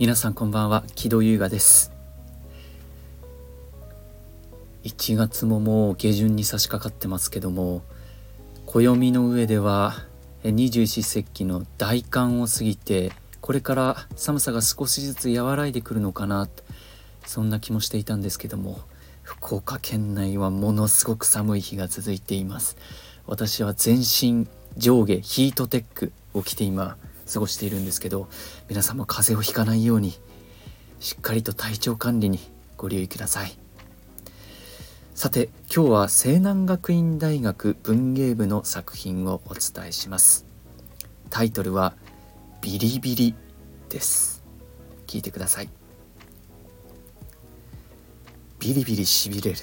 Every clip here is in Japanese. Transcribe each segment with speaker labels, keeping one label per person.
Speaker 1: 皆さんこんばんは木戸優雅です。1月ももう下旬に差し掛かってますけども暦の上では二十四節気の大寒を過ぎてこれから寒さが少しずつ和らいでくるのかなそんな気もしていたんですけども福岡県内はものすごく寒い日が続いています。私は全身上下ヒートテックを着て今過ごしているんですけど皆さんも風邪をひかないようにしっかりと体調管理にご留意ください。さて今日は西南学院大学文芸部の作品をお伝えします。タイトルはビリビリです。聞いてください。ビリビリしびれる。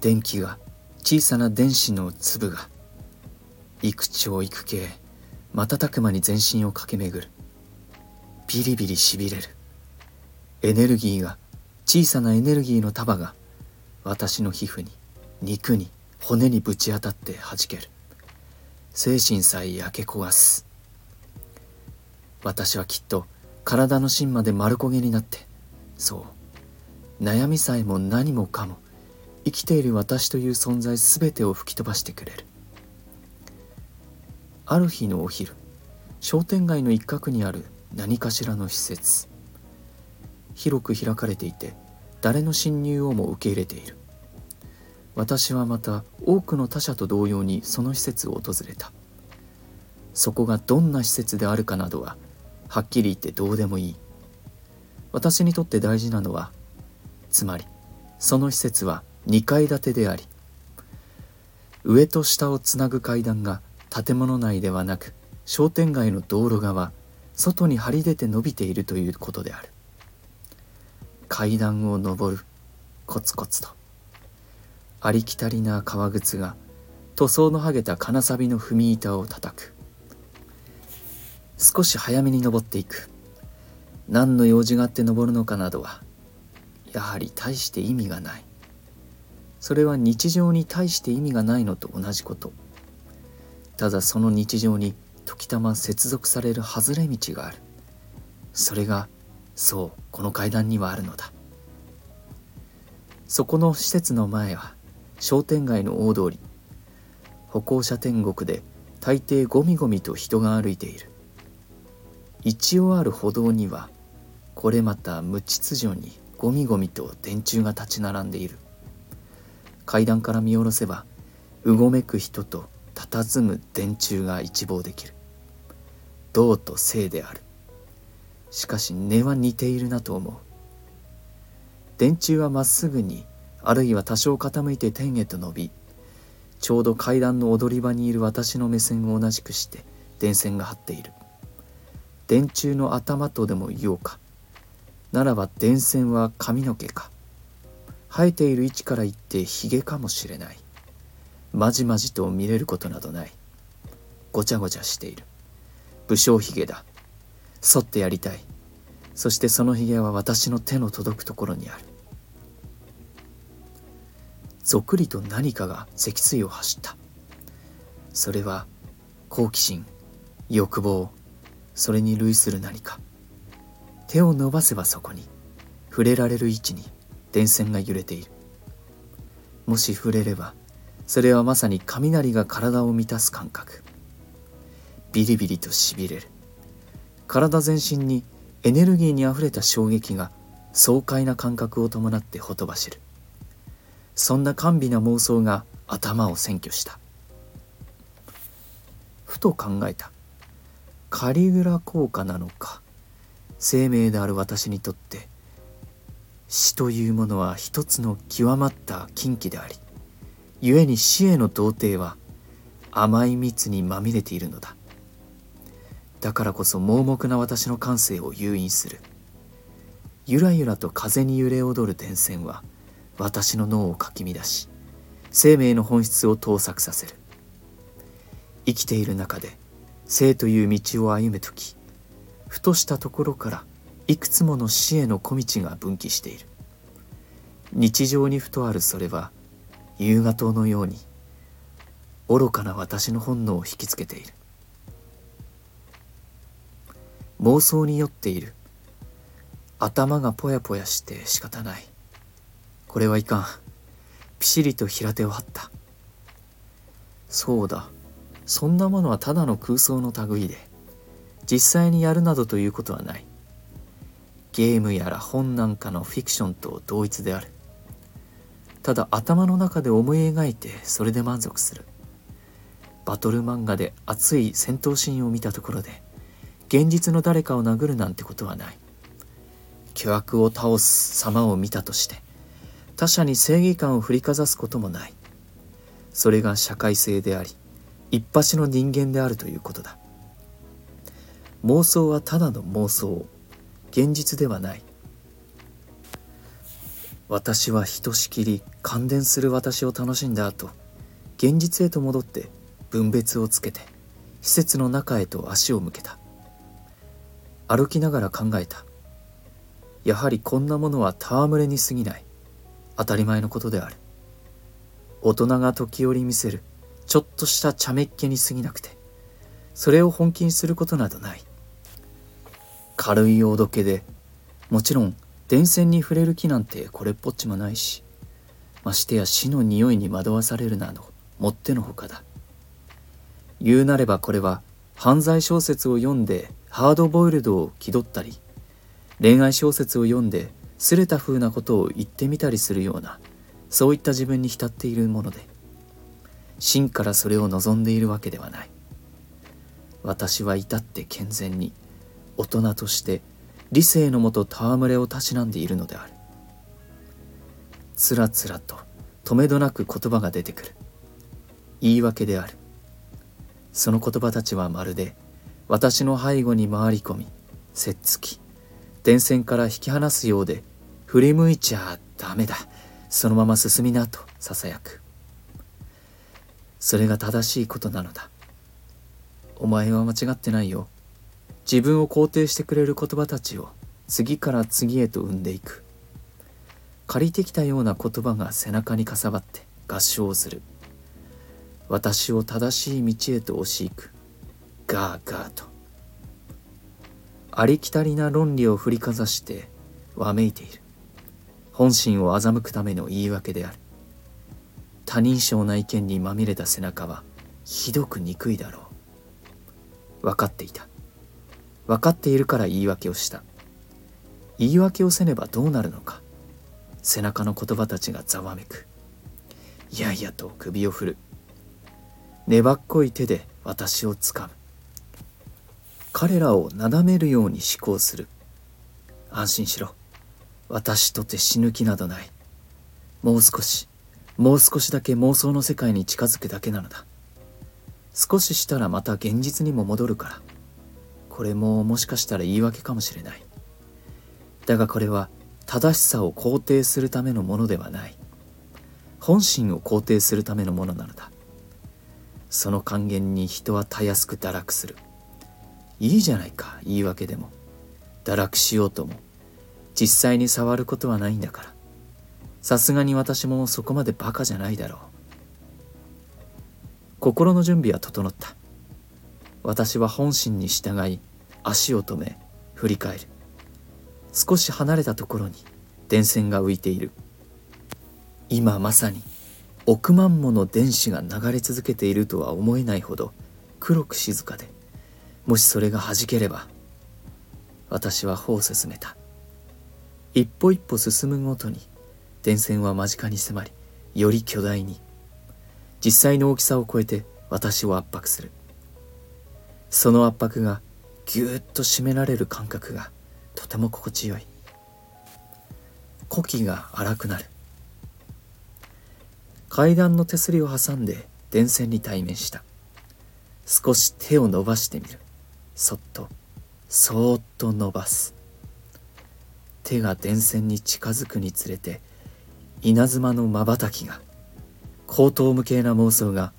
Speaker 1: 電気が小さな電子の粒が幾町幾形瞬く間に全身を駆け巡る。ビリビリしびれる。エネルギーが小さなエネルギーの束が私の皮膚に肉に骨にぶち当たって弾ける。精神さえ焼け焦がす。私はきっと体の芯まで丸焦げになってそう。悩みさえも何もかも生きている私という存在すべてを吹き飛ばしてくれる。ある日のお昼商店街の一角にある何かしらの施設。広く開かれていて誰の侵入をも受け入れている。私はまた多くの他者と同様にその施設を訪れた。そこがどんな施設であるかなどははっきり言ってどうでもいい。私にとって大事なのはつまりその施設は2階建てであり上と下をつなぐ階段が建物内ではなく商店街の道路側外に張り出て伸びているということである。階段を上るコツコツと。ありきたりな革靴が塗装の剥げた金サビの踏み板を叩く。少し早めに登っていく。何の用事があって登るのかなどはやはり大して意味がない。それは日常に対して意味がないのと同じこと。ただその日常に時たま接続される外れ道がある。それがそうこの階段にはあるのだ。そこの施設の前は商店街の大通り。歩行者天国で大抵ゴミゴミと人が歩いている。一応ある歩道にはこれまた無秩序にゴミゴミと電柱が立ち並んでいる。階段から見下ろせばうごめく人と佇む電柱が一望できる。銅と正である。しかし根は似ているなと思う。電柱はまっすぐにあるいは多少傾いて天へと伸びちょうど階段の踊り場にいる私の目線を同じくして電線が張っている。電柱の頭とでも言おうか。ならば電線は髪の毛か。生えている位置から言ってヒゲかもしれない。まじまじと見れることなどない。ごちゃごちゃしている。武将髭だ。剃ってやりたい。そしてその髭は私の手の届くところにある。ぞくりと何かが脊椎を走った。それは好奇心欲望。それに類する何か。手を伸ばせばそこに触れられる位置に電線が揺れている。もし触れればそれはまさに雷が体を満たす感覚。ビリビリとしびれる。体全身にエネルギーにあふれた衝撃が爽快な感覚を伴ってほとばしる。そんな甘美な妄想が頭を占拠した。ふと考えた。カリグラ効果なのか。生命である私にとって死というものは一つの極まった禁忌であり。故に死への童貞は甘い蜜にまみれているのだ。だからこそ盲目な私の感性を誘引する。ゆらゆらと風に揺れ踊る電線は私の脳をかき乱し生命の本質を盗作させる。生きている中で生という道を歩む時ふとしたところからいくつもの死への小道が分岐している。日常にふとあるそれは夕方のように愚かな私の本能を引きつけている。妄想に酔っている。頭がぽやぽやして仕方ない。これはいかん。ピシリと平手を張った。そうだ。そんなものはただの空想の類で実際にやるなどということはない。ゲームやら本なんかのフィクションと同一である。ただ頭の中で思い描いてそれで満足する。バトル漫画で熱い戦闘シーンを見たところで現実の誰かを殴るなんてことはない。巨悪を倒す様を見たとして他者に正義感を振りかざすこともない。それが社会性であり一発の人間であるということだ。妄想はただの妄想。現実ではない。私はひとしきり感電する私を楽しんだ後現実へと戻って分別をつけて施設の中へと足を向けた。歩きながら考えた。やはりこんなものは戯れに過ぎない。当たり前のことである。大人が時折見せるちょっとした茶目っ気に過ぎなくてそれを本気にすることなどない。軽いおどけでもちろん電線に触れる気なんてこれっぽっちもないしましてや死の匂いに惑わされるなどもってのほかだ。言うなればこれは犯罪小説を読んでハードボイルドを気取ったり恋愛小説を読んですれた風なことを言ってみたりするようなそういった自分に浸っているもので真からそれを望んでいるわけではない。私は至って健全に大人として理性のもと戯れをたしなんでいるのである。つらつらととめどなく言葉が出てくる。言い訳である。その言葉たちはまるで私の背後に回り込みせっつき電線から引き離すようで振り向いちゃダメだ。そのまま進みなとささやく。それが正しいことなのだ。お前は間違ってないよ。自分を肯定してくれる言葉たちを次から次へと生んでいく。借りてきたような言葉が背中にかさばって合唱する。私を正しい道へと押し行く。ガーガーと。ありきたりな論理を振りかざしてわめいている。本心を欺くための言い訳である。他人称な意見にまみれた背中はひどく憎いだろう。分かっていた。分かっているから言い訳をした。言い訳をせねばどうなるのか。背中の言葉たちがざわめく。いやいやと首を振る。粘っこい手で私をつかむ。彼らをなだめるように思考する。安心しろ。私とて死ぬ気などない。もう少し。もう少しだけ妄想の世界に近づくだけなのだ。少ししたらまた現実にも戻るから。これももしかしたら言い訳かもしれない。だがこれは正しさを肯定するためのものではない。本心を肯定するためのものなのだ。その還元に人はたやすく堕落する。いいじゃないか言い訳でも。堕落しようとも。実際に触ることはないんだから。さすがに私もそこまでバカじゃないだろう。心の準備は整った。私は本心に従い足を止め振り返る。少し離れたところに電線が浮いている。今まさに億万もの電子が流れ続けているとは思えないほど黒く静かでもしそれが弾ければ私は歩を進めた。一歩一歩進むごとに電線は間近に迫りより巨大に。実際の大きさを超えて私を圧迫する。その圧迫がぎゅーっと締められる感覚がとても心地よい。呼気が荒くなる。階段の手すりを挟んで電線に対面した。少し手を伸ばしてみる。そっとそーっと伸ばす。手が電線に近づくにつれて稲妻のまばたきが高等無形な妄想が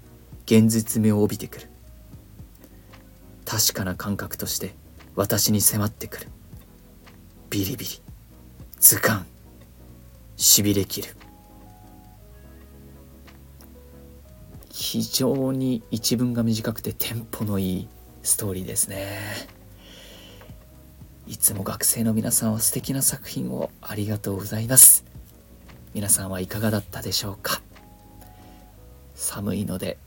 Speaker 1: 現実味を帯びてくる。確かな感覚として私に迫ってくる。ビリビリ。図鑑。しびれきる。非常に一文が短くてテンポのいいストーリーですね。いつも学生の皆さんは素敵な作品をありがとうございます。皆さんはいかがだったでしょうか。寒いので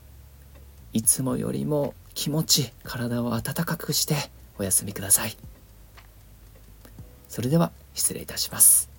Speaker 1: いつもよりも気持ち体を温かくしてお休みください。それでは失礼いたします。